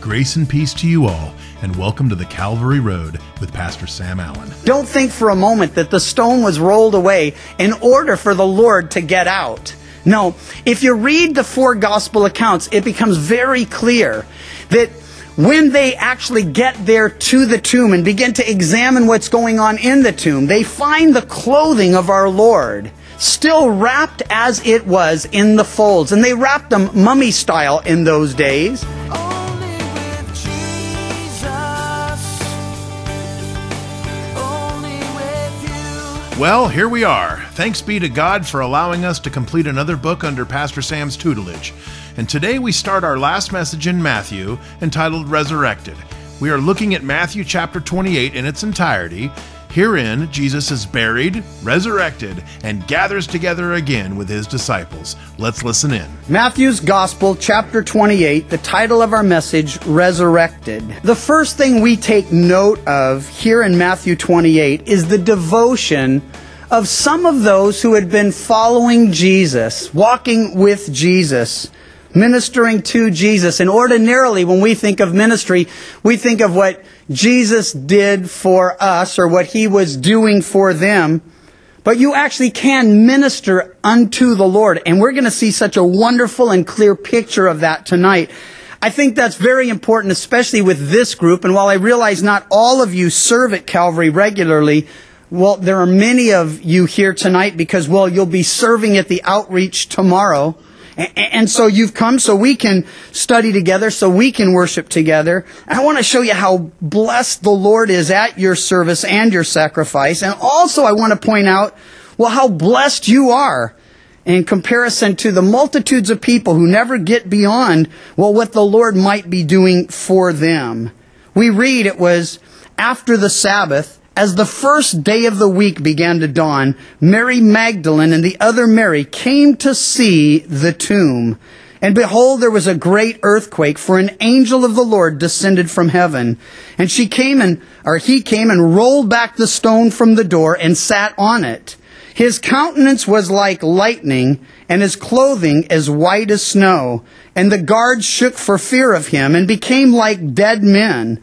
Grace and peace to you all, and welcome to the Calvary Road with Pastor Sam Allen. Don't think for a moment that the stone was rolled away in order for the Lord to get out. No, if you read the four gospel accounts, it becomes very clear that when they actually get there to the tomb and begin to examine what's going on in the tomb, they find the clothing of our Lord still wrapped as it was in the folds. And they wrapped them mummy style in those days. Well, here we are. Thanks be to God for allowing us to complete another book under Pastor Sam's tutelage. And today we start our last message in Matthew entitled Resurrected. We are looking at Matthew chapter 28 in its entirety. Herein, Jesus is buried, resurrected, and gathers together again with his disciples. Let's listen in. Matthew's Gospel, chapter 28, the title of our message, Resurrected. The first thing we take note of here in Matthew 28 is the devotion of some of those who had been following Jesus, walking with Jesus, ministering to Jesus. And ordinarily, when we think of ministry, we think of what Jesus did for us or what he was doing for them. But you actually can minister unto the Lord. And we're going to see such a wonderful and clear picture of that tonight. I think that's very important, especially with this group. And while I realize not all of you serve at Calvary regularly, well, there are many of you here tonight because, well, you'll be serving at the outreach tomorrow. And so you've come so we can study together, so we can worship together. I want to show you how blessed the Lord is at your service and your sacrifice. And also I want to point out, well, how blessed you are in comparison to the multitudes of people who never get beyond, well, what the Lord might be doing for them. We read it was after the Sabbath, as the first day of the week began to dawn, Mary Magdalene and the other Mary came to see the tomb. And behold, there was a great earthquake, for an angel of the Lord descended from heaven. And she came and, or he came and rolled back the stone from the door and sat on it. His countenance was like lightning, and his clothing as white as snow. And the guards shook for fear of him, and became like dead men.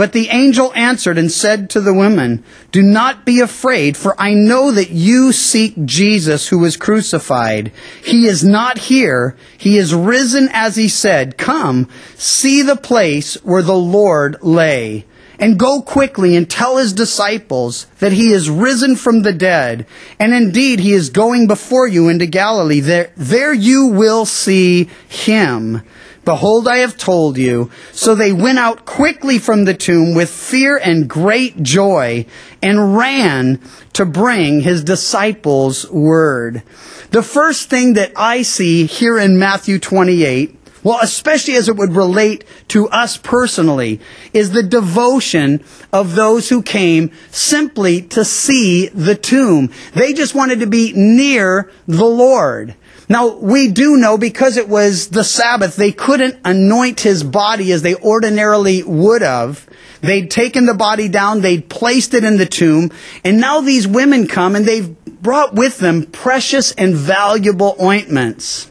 But the angel answered and said to the women, Do not be afraid, for I know that you seek Jesus who was crucified. He is not here. He is risen as he said. Come, see the place where the Lord lay. And go quickly and tell his disciples that he is risen from the dead. And indeed, he is going before you into Galilee. There, there you will see him. Behold, I have told you. So they went out quickly from the tomb with fear and great joy and ran to bring his disciples word. The first thing that I see here in Matthew 28 well, especially as it would relate to us personally, is the devotion of those who came simply to see the tomb. They just wanted to be near the Lord. Now, we do know because it was the Sabbath, they couldn't anoint his body as they ordinarily would have. They'd taken the body down, they'd placed it in the tomb, and now these women come and they've brought with them precious and valuable ointments.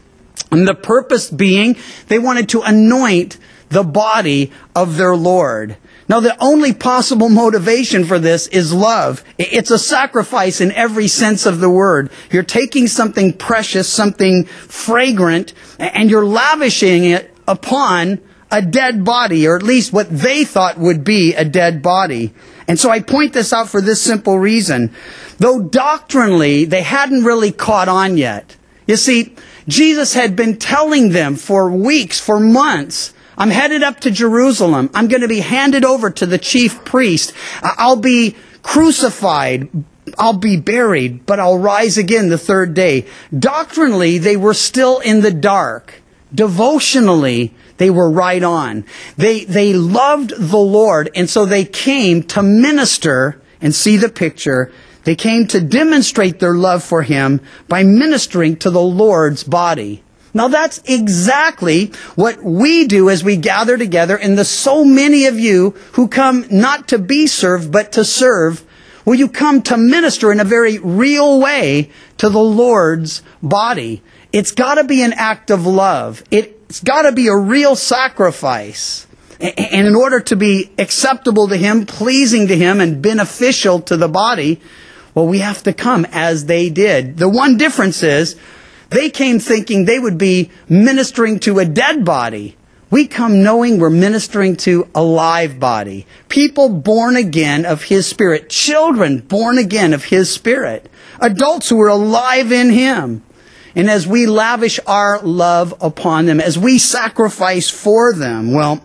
And the purpose being they wanted to anoint the body of their Lord. Now, the only possible motivation for this is love. It's a sacrifice in every sense of the word. You're taking something precious, something fragrant, and you're lavishing it upon a dead body, or at least what they thought would be a dead body. And so I point this out for this simple reason. Though doctrinally they hadn't really caught on yet. You see, Jesus had been telling them for weeks, for months, I'm headed up to Jerusalem. I'm going to be handed over to the chief priest. I'll be crucified. I'll be buried, but I'll rise again the third day. Doctrinally, they were still in the dark. Devotionally, they were right on. They, they loved the Lord, and so they came to minister and see the picture. They came to demonstrate their love for Him by ministering to the Lord's body. Now that's exactly what we do as we gather together and the so many of you who come not to be served, but to serve. Well, you come to minister in a very real way to the Lord's body. It's gotta be an act of love. It's gotta be a real sacrifice. And in order to be acceptable to Him, pleasing to Him, and beneficial to the body, well, we have to come as they did. The one difference is they came thinking they would be ministering to a dead body. We come knowing we're ministering to a live body. People born again of His Spirit. Children born again of His Spirit. Adults who are alive in Him. And as we lavish our love upon them, as we sacrifice for them, well,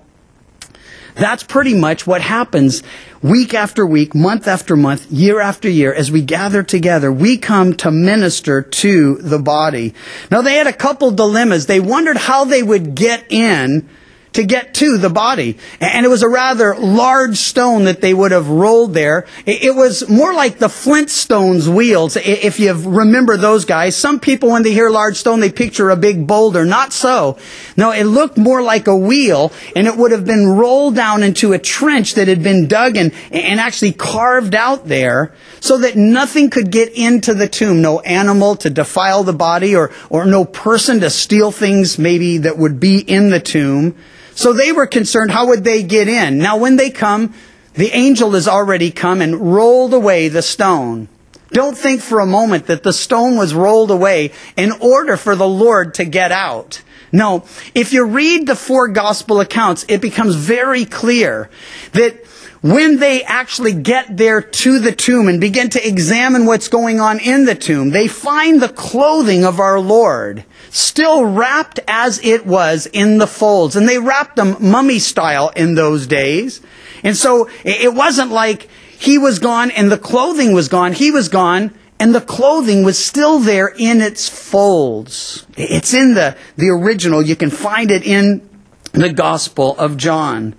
that's pretty much what happens week after week, month after month, year after year. As we gather together, we come to minister to the body. Now they had a couple dilemmas. They wondered how they would get in to get to the body. And it was a rather large stone that they would have rolled there. It was more like the Flintstones wheels, if you remember those guys. Some people, when they hear large stone, they picture a big boulder. Not so. No, it looked more like a wheel, and it would have been rolled down into a trench that had been dug and, and actually carved out there so that nothing could get into the tomb. No animal to defile the body or, or no person to steal things maybe that would be in the tomb. So they were concerned, how would they get in? Now when they come, the angel has already come and rolled away the stone. Don't think for a moment that the stone was rolled away in order for the Lord to get out. No, if you read the four gospel accounts, it becomes very clear that when they actually get there to the tomb and begin to examine what's going on in the tomb, they find the clothing of our Lord still wrapped as it was in the folds. And they wrapped them mummy style in those days. And so it wasn't like he was gone and the clothing was gone. He was gone and the clothing was still there in its folds. It's in the, the original. You can find it in the Gospel of John.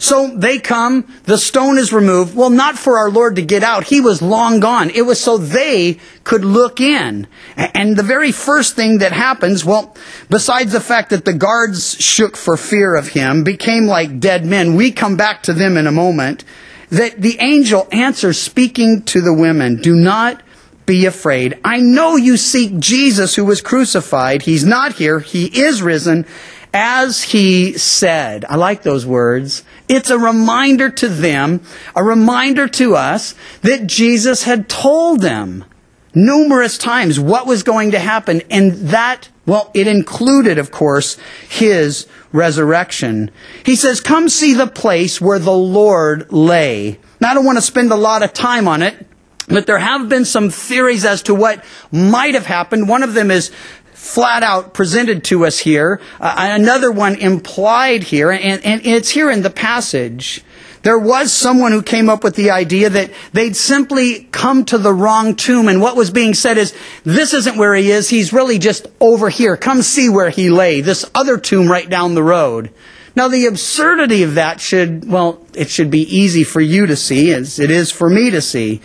So they come, the stone is removed. Well, not for our Lord to get out. He was long gone. It was so they could look in. And the very first thing that happens, well, besides the fact that the guards shook for fear of him, became like dead men, we come back to them in a moment, that the angel answers speaking to the women, do not be afraid. I know you seek Jesus who was crucified. He's not here. He is risen as he said. I like those words. It's a reminder to them, a reminder to us that Jesus had told them numerous times what was going to happen. And that, well, it included, of course, his resurrection. He says, come see the place where the Lord lay. Now, I don't want to spend a lot of time on it. But there have been some theories as to what might have happened. One of them is flat out presented to us here. Uh, another one implied here, and, and it's here in the passage. There was someone who came up with the idea that they'd simply come to the wrong tomb, and what was being said is, this isn't where he is, he's really just over here. Come see where he lay, this other tomb right down the road. Now, the absurdity of that should, well, it should be easy for you to see, as it is for me to see.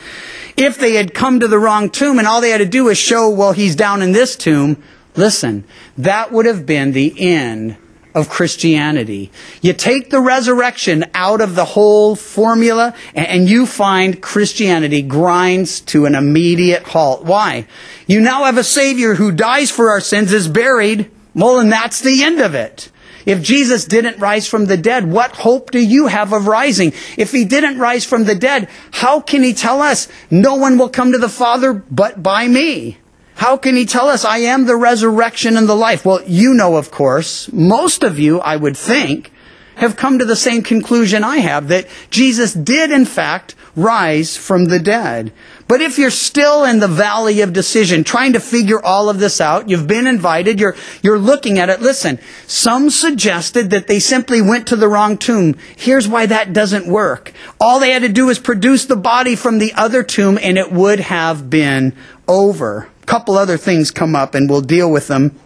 If they had come to the wrong tomb and all they had to do was show, well, he's down in this tomb, listen, that would have been the end of Christianity. You take the resurrection out of the whole formula and you find Christianity grinds to an immediate halt. Why? You now have a Savior who dies for our sins, is buried, well, and that's the end of it. If Jesus didn't rise from the dead, what hope do you have of rising? If he didn't rise from the dead, how can he tell us no one will come to the Father but by me? How can he tell us I am the resurrection and the life? Well, you know, of course, most of you, I would think, have come to the same conclusion I have, that Jesus did in fact rise from the dead. But if you're still in the valley of decision, trying to figure all of this out, you've been invited, you're, you're looking at it, listen, some suggested that they simply went to the wrong tomb. Here's why that doesn't work. All they had to do was produce the body from the other tomb and it would have been over. Couple other things come up and we'll deal with them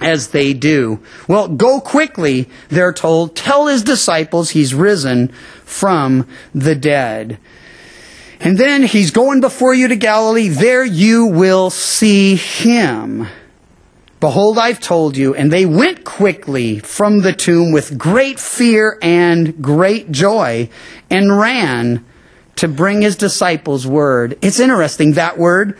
as they do. Well, go quickly, they're told. Tell his disciples he's risen from the dead. And then he's going before you to Galilee. There you will see him. Behold, I've told you. And they went quickly from the tomb with great fear and great joy and ran to bring his disciples word. It's interesting, that word.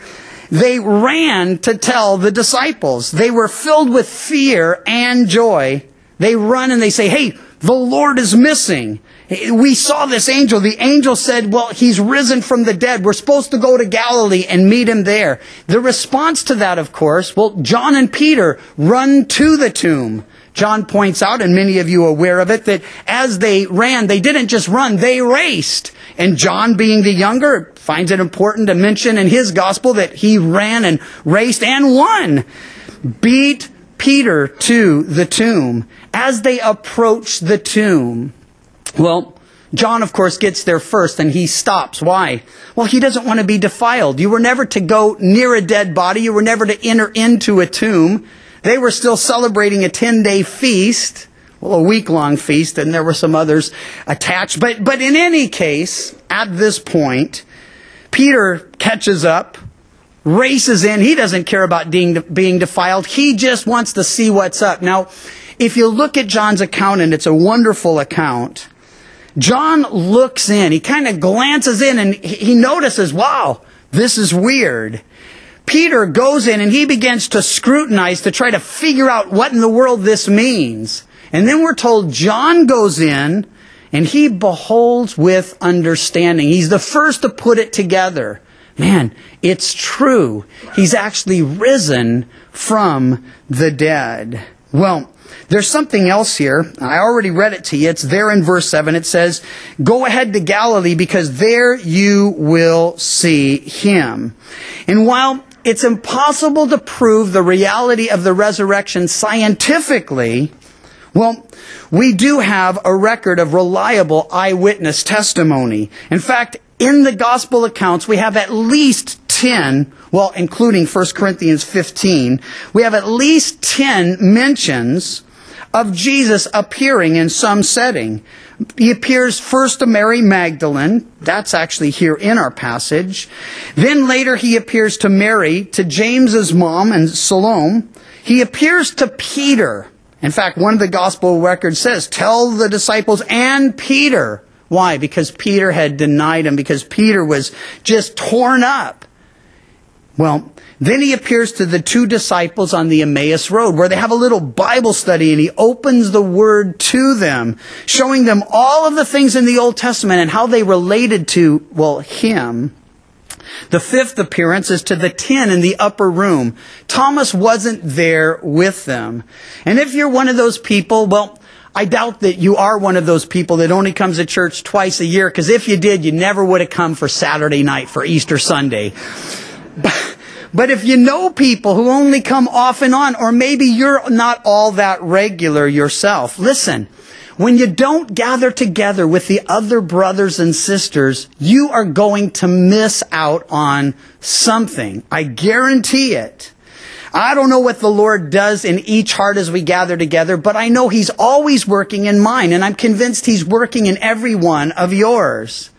They ran to tell the disciples. They were filled with fear and joy. They run and they say, Hey, The Lord is missing. We saw this angel. The angel said, well, he's risen from the dead. We're supposed to go to Galilee and meet him there. The response to that, of course, well, John and Peter run to the tomb. John points out, and many of you are aware of it, that as they ran, they didn't just run, they raced. And John, being the younger, finds it important to mention in his gospel that he ran and raced and won. Beat Peter to the tomb. As they approach the tomb, well, John, of course, gets there first and he stops. Why? Well, he doesn't want to be defiled. You were never to go near a dead body. You were never to enter into a tomb. They were still celebrating a 10 day feast. Well, a week long feast, and there were some others attached. But, but in any case, at this point, Peter catches up, races in. He doesn't care about being, being defiled. He just wants to see what's up. Now, if you look at John's account, and it's a wonderful account, John looks in. He kind of glances in and he notices, wow, this is weird. Peter goes in and he begins to scrutinize to try to figure out what in the world this means. And then we're told John goes in and he beholds with understanding. He's the first to put it together. Man, it's true. He's actually risen from the dead. Well, there's something else here. I already read it to you. It's there in verse 7. It says, Go ahead to Galilee because there you will see him. And while it's impossible to prove the reality of the resurrection scientifically, well, we do have a record of reliable eyewitness testimony. In fact, in the gospel accounts, we have at least 10, well, including 1 Corinthians 15, we have at least 10 mentions of Jesus appearing in some setting. He appears first to Mary Magdalene. That's actually here in our passage. Then later he appears to Mary, to James's mom and Salome. He appears to Peter. In fact, one of the gospel records says, tell the disciples and Peter. Why? Because Peter had denied him, because Peter was just torn up. Well, then he appears to the two disciples on the Emmaus Road where they have a little Bible study and he opens the word to them, showing them all of the things in the Old Testament and how they related to, well, him. The fifth appearance is to the ten in the upper room. Thomas wasn't there with them. And if you're one of those people, well, I doubt that you are one of those people that only comes to church twice a year, because if you did, you never would have come for Saturday night for Easter Sunday. But, if you know people who only come off and on, or maybe you're not all that regular yourself, listen. When you don't gather together with the other brothers and sisters, you are going to miss out on something. I guarantee it. I don't know what the Lord does in each heart as we gather together, but I know He's always working in mine, and I'm convinced He's working in every one of yours.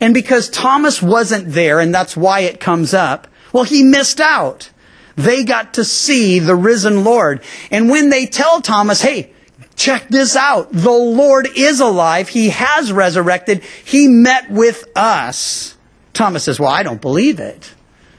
And because Thomas wasn't there, and that's why it comes up, well, he missed out. They got to see the risen Lord. And when they tell Thomas, hey, check this out. The Lord is alive. He has resurrected. He met with us. Thomas says, well, I don't believe it.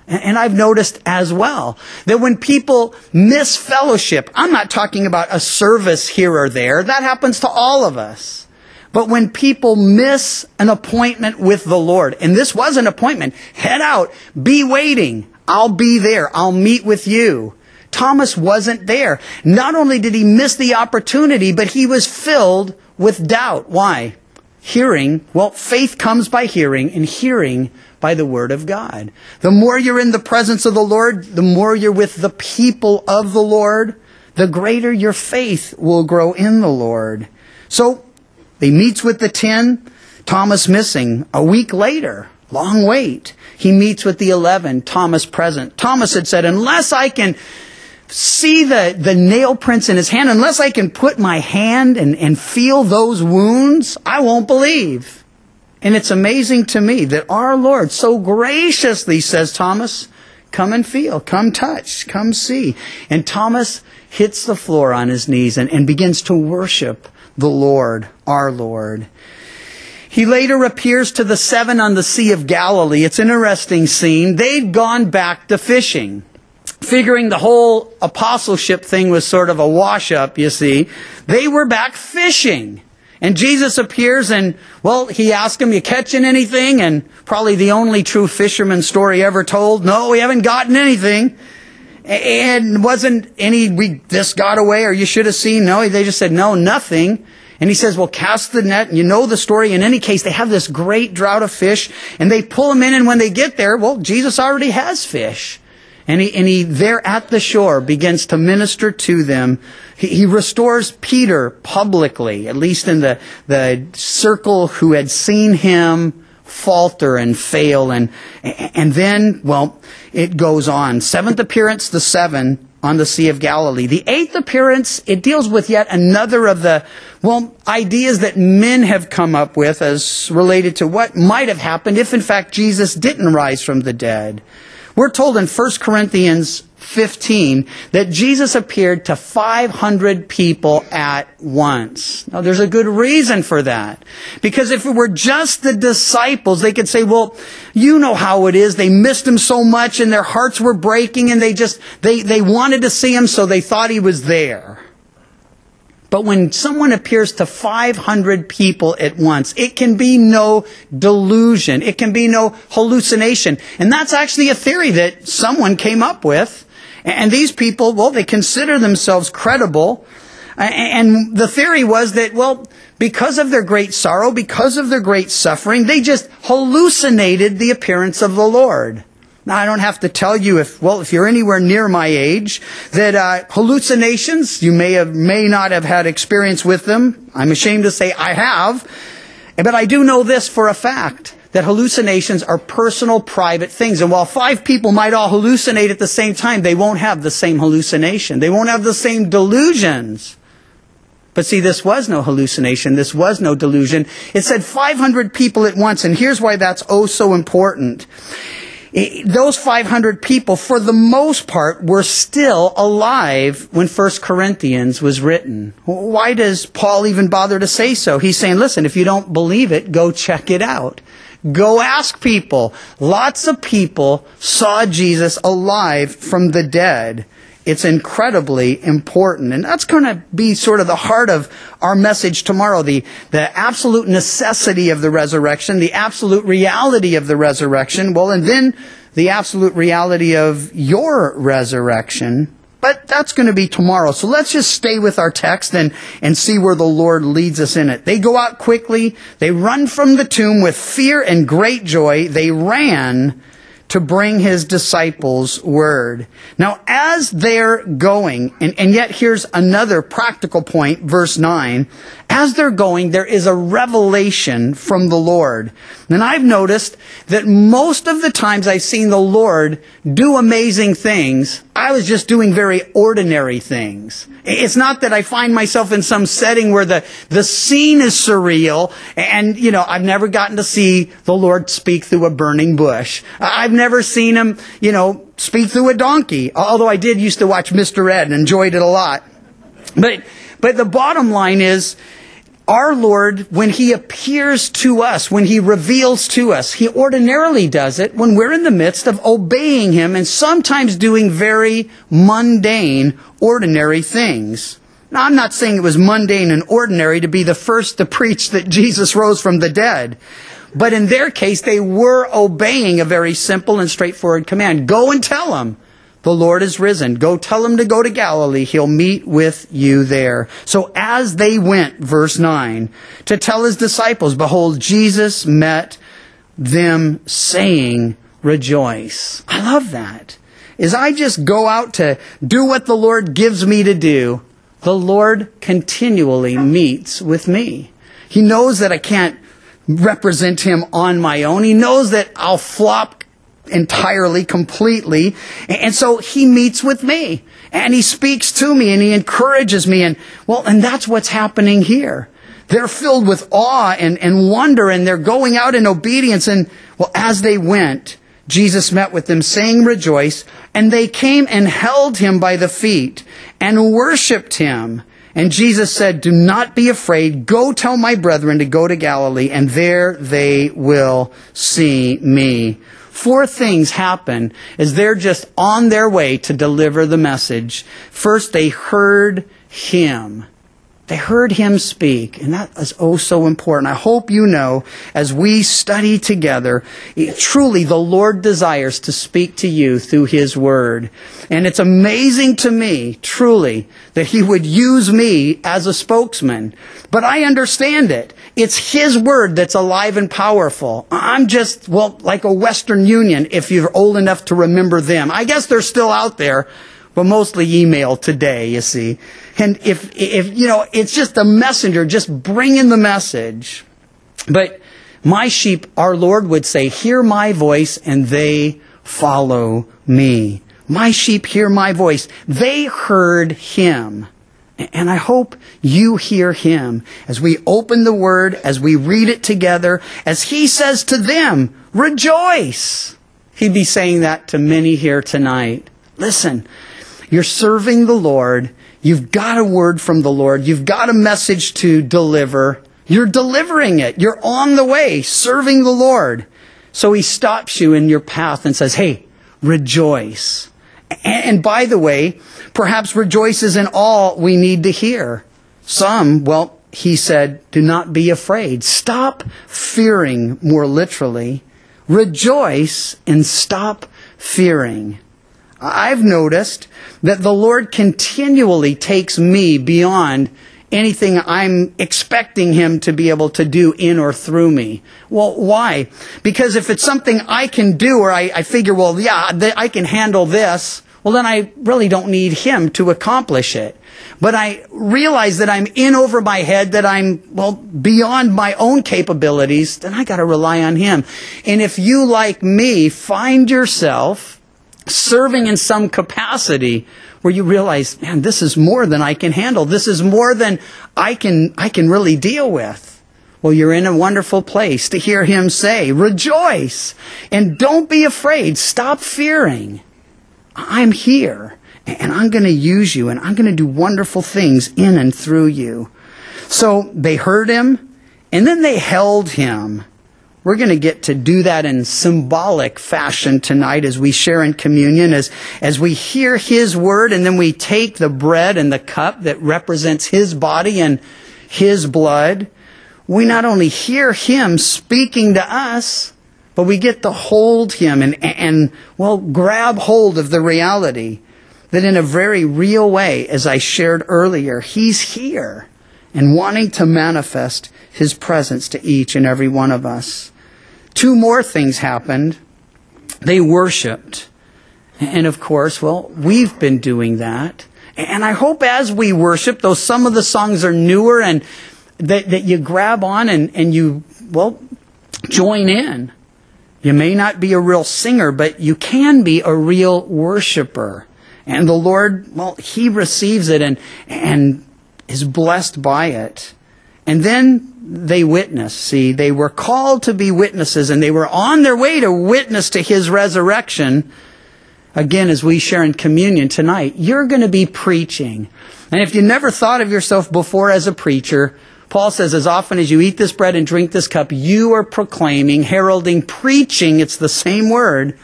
And I've noticed as well that when people miss fellowship, I'm not talking about a service here or there. That happens to all of us. But when people miss an appointment with the Lord, and this was an appointment, head out, be waiting. I'll be there. I'll meet with you. Thomas wasn't there. Not only did he miss the opportunity, but he was filled with doubt. Why? Hearing, well, faith comes by hearing, and hearing by the Word of God. The more you're in the presence of the Lord, the more you're with the people of the Lord, the greater your faith will grow in the Lord. So, he meets with the ten, Thomas missing. A week later, long wait, he meets with the eleven, Thomas present. Thomas had said, unless I can see the, the nail prints in his hand, unless I can put my hand and, and feel those wounds, I won't believe. And it's amazing to me that our Lord so graciously says, Thomas, come and feel, come touch, come see. And Thomas hits the floor on his knees and, and begins to worship the Lord, our Lord. He later appears to the seven on the Sea of Galilee. It's an interesting scene. They'd gone back to fishing, figuring the whole apostleship thing was sort of a wash up, you see. They were back fishing. And Jesus appears and, well, he asks him, you catching anything? And probably the only true fisherman story ever told. No, we haven't gotten anything. And wasn't any, we, this got away or you should have seen. No, they just said, no, nothing. And he says, well, cast the net. And you know the story. In any case, they have this great drought of fish and they pull them in. And when they get there, well, Jesus already has fish. And he, and he there at the shore begins to minister to them. He, he restores Peter publicly, at least in the, the circle who had seen him falter and fail. And, and then, well, it goes on. Seventh appearance, the seven on the Sea of Galilee. The eighth appearance, it deals with yet another of the, well, ideas that men have come up with as related to what might have happened if in fact Jesus didn't rise from the dead. We're told in 1 Corinthians 15 that Jesus appeared to 500 people at once. Now there's a good reason for that. Because if it were just the disciples, they could say, well, you know how it is. They missed him so much and their hearts were breaking and they just, they, they wanted to see him so they thought he was there. But when someone appears to 500 people at once, it can be no delusion. It can be no hallucination. And that's actually a theory that someone came up with. And these people, well, they consider themselves credible. And the theory was that, well, because of their great sorrow, because of their great suffering, they just hallucinated the appearance of the Lord. Now, I don't have to tell you if, well, if you're anywhere near my age, that uh, hallucinations, you may have, may not have had experience with them. I'm ashamed to say I have. But I do know this for a fact, that hallucinations are personal, private things. And while five people might all hallucinate at the same time, they won't have the same hallucination. They won't have the same delusions. But see, this was no hallucination. This was no delusion. It said 500 people at once, and here's why that's oh so important those 500 people, for the most part, were still alive when 1 Corinthians was written. Why does Paul even bother to say so? He's saying, listen, if you don't believe it, go check it out. Go ask people. Lots of people saw Jesus alive from the dead. It's incredibly important. And that's going to be sort of the heart of our message tomorrow. The, the absolute necessity of the resurrection, the absolute reality of the resurrection. Well, and then the absolute reality of your resurrection. But that's going to be tomorrow. So let's just stay with our text and, and see where the Lord leads us in it. They go out quickly. They run from the tomb with fear and great joy. They ran to bring his disciples word. Now, as they're going, and, and yet here's another practical point, verse 9. As they're going, there is a revelation from the Lord. And I've noticed that most of the times I've seen the Lord do amazing things, I was just doing very ordinary things. It's not that I find myself in some setting where the, the scene is surreal and, you know, I've never gotten to see the Lord speak through a burning bush. I've never seen him, you know, speak through a donkey. Although I did used to watch Mr. Ed and enjoyed it a lot. But, but the bottom line is, our Lord, when He appears to us, when He reveals to us, He ordinarily does it when we're in the midst of obeying Him and sometimes doing very mundane, ordinary things. Now, I'm not saying it was mundane and ordinary to be the first to preach that Jesus rose from the dead. But in their case, they were obeying a very simple and straightforward command. Go and tell them the Lord is risen. Go tell him to go to Galilee. He'll meet with you there. So as they went, verse 9, to tell his disciples, behold, Jesus met them saying, rejoice. I love that. As I just go out to do what the Lord gives me to do, the Lord continually meets with me. He knows that I can't represent him on my own. He knows that I'll flop entirely, completely. And so he meets with me and he speaks to me and he encourages me. And well, and that's what's happening here. They're filled with awe and, and wonder and they're going out in obedience. And well, as they went, Jesus met with them saying, rejoice. And they came and held him by the feet and worshiped him. And Jesus said, do not be afraid. Go tell my brethren to go to Galilee and there they will see me four things happen as they're just on their way to deliver the message. First, they heard him. They heard him speak, and that is oh so important. I hope you know as we study together, truly the Lord desires to speak to you through his word. And it's amazing to me, truly, that he would use me as a spokesman. But I understand it. It's his word that's alive and powerful. I'm just, well, like a Western Union, if you're old enough to remember them. I guess they're still out there but mostly email today, you see. And if, if, you know, it's just a messenger just bringing the message. But my sheep, our Lord would say, hear my voice and they follow me. My sheep hear my voice. They heard him. And I hope you hear him as we open the word, as we read it together, as he says to them, rejoice. He'd be saying that to many here tonight. Listen, you're serving the Lord. You've got a word from the Lord. You've got a message to deliver. You're delivering it. You're on the way, serving the Lord. So he stops you in your path and says, Hey, rejoice. And by the way, perhaps rejoice isn't all we need to hear. Some, well, he said, do not be afraid. Stop fearing more literally. Rejoice and stop fearing. I've noticed that the Lord continually takes me beyond anything I'm expecting Him to be able to do in or through me. Well, why? Because if it's something I can do or I, I figure, well, yeah, I can handle this, well, then I really don't need Him to accomplish it. But I realize that I'm in over my head, that I'm, well, beyond my own capabilities, then I gotta rely on Him. And if you, like me, find yourself serving in some capacity where you realize, man, this is more than I can handle. This is more than I can, I can really deal with. Well, you're in a wonderful place to hear him say, rejoice and don't be afraid. Stop fearing. I'm here and I'm going to use you and I'm going to do wonderful things in and through you. So they heard him and then they held him. We're going to get to do that in symbolic fashion tonight as we share in communion, as, as we hear His word and then we take the bread and the cup that represents His body and His blood. We not only hear Him speaking to us, but we get to hold Him and, and, well, grab hold of the reality that in a very real way, as I shared earlier, He's here and wanting to manifest His presence to each and every one of us. Two more things happened. They worshiped. And of course, well, we've been doing that. And I hope as we worship, though some of the songs are newer and that, that you grab on and, and you, well, join in. You may not be a real singer, but you can be a real worshiper. And the Lord, well, He receives it and, and is blessed by it. And then they witness. See, they were called to be witnesses and they were on their way to witness to His resurrection. Again, as we share in communion tonight, you're going to be preaching. And if you never thought of yourself before as a preacher, Paul says, as often as you eat this bread and drink this cup, you are proclaiming, heralding, preaching, it's the same word,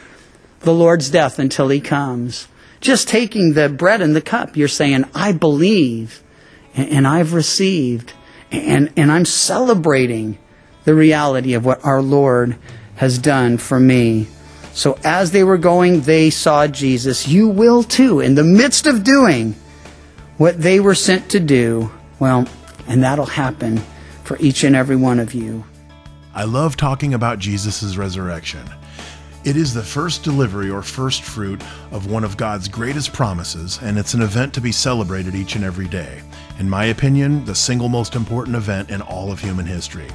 the Lord's death until he comes. Just taking the bread and the cup, you're saying, I believe and, I've received and, and I'm celebrating the reality of what our Lord has done for me. So as they were going, they saw Jesus. You will too, in the midst of doing what they were sent to do. Well, and that'll happen for each and every one of you. I love talking about Jesus' resurrection. It is the first delivery or first fruit of one of God's greatest promises, and it's an event to be celebrated each and every day. In my opinion, the single most important event in all of human history.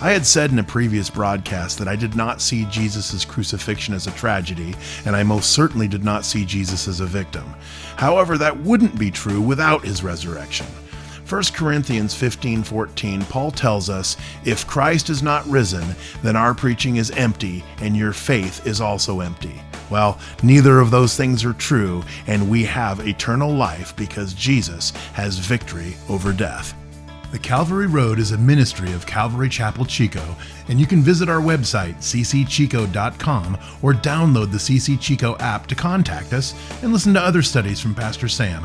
I had said in a previous broadcast that I did not see Jesus' crucifixion as a tragedy, and I most certainly did not see Jesus as a victim. However, that wouldn't be true without his resurrection. 1 Corinthians 15:14 Paul tells us, "If Christ is not risen, then our preaching is empty and your faith is also empty." Well, neither of those things are true, and we have eternal life because Jesus has victory over death. The Calvary Road is a ministry of Calvary Chapel Chico, and you can visit our website, ccchico.com, or download the CC Chico app to contact us and listen to other studies from Pastor Sam.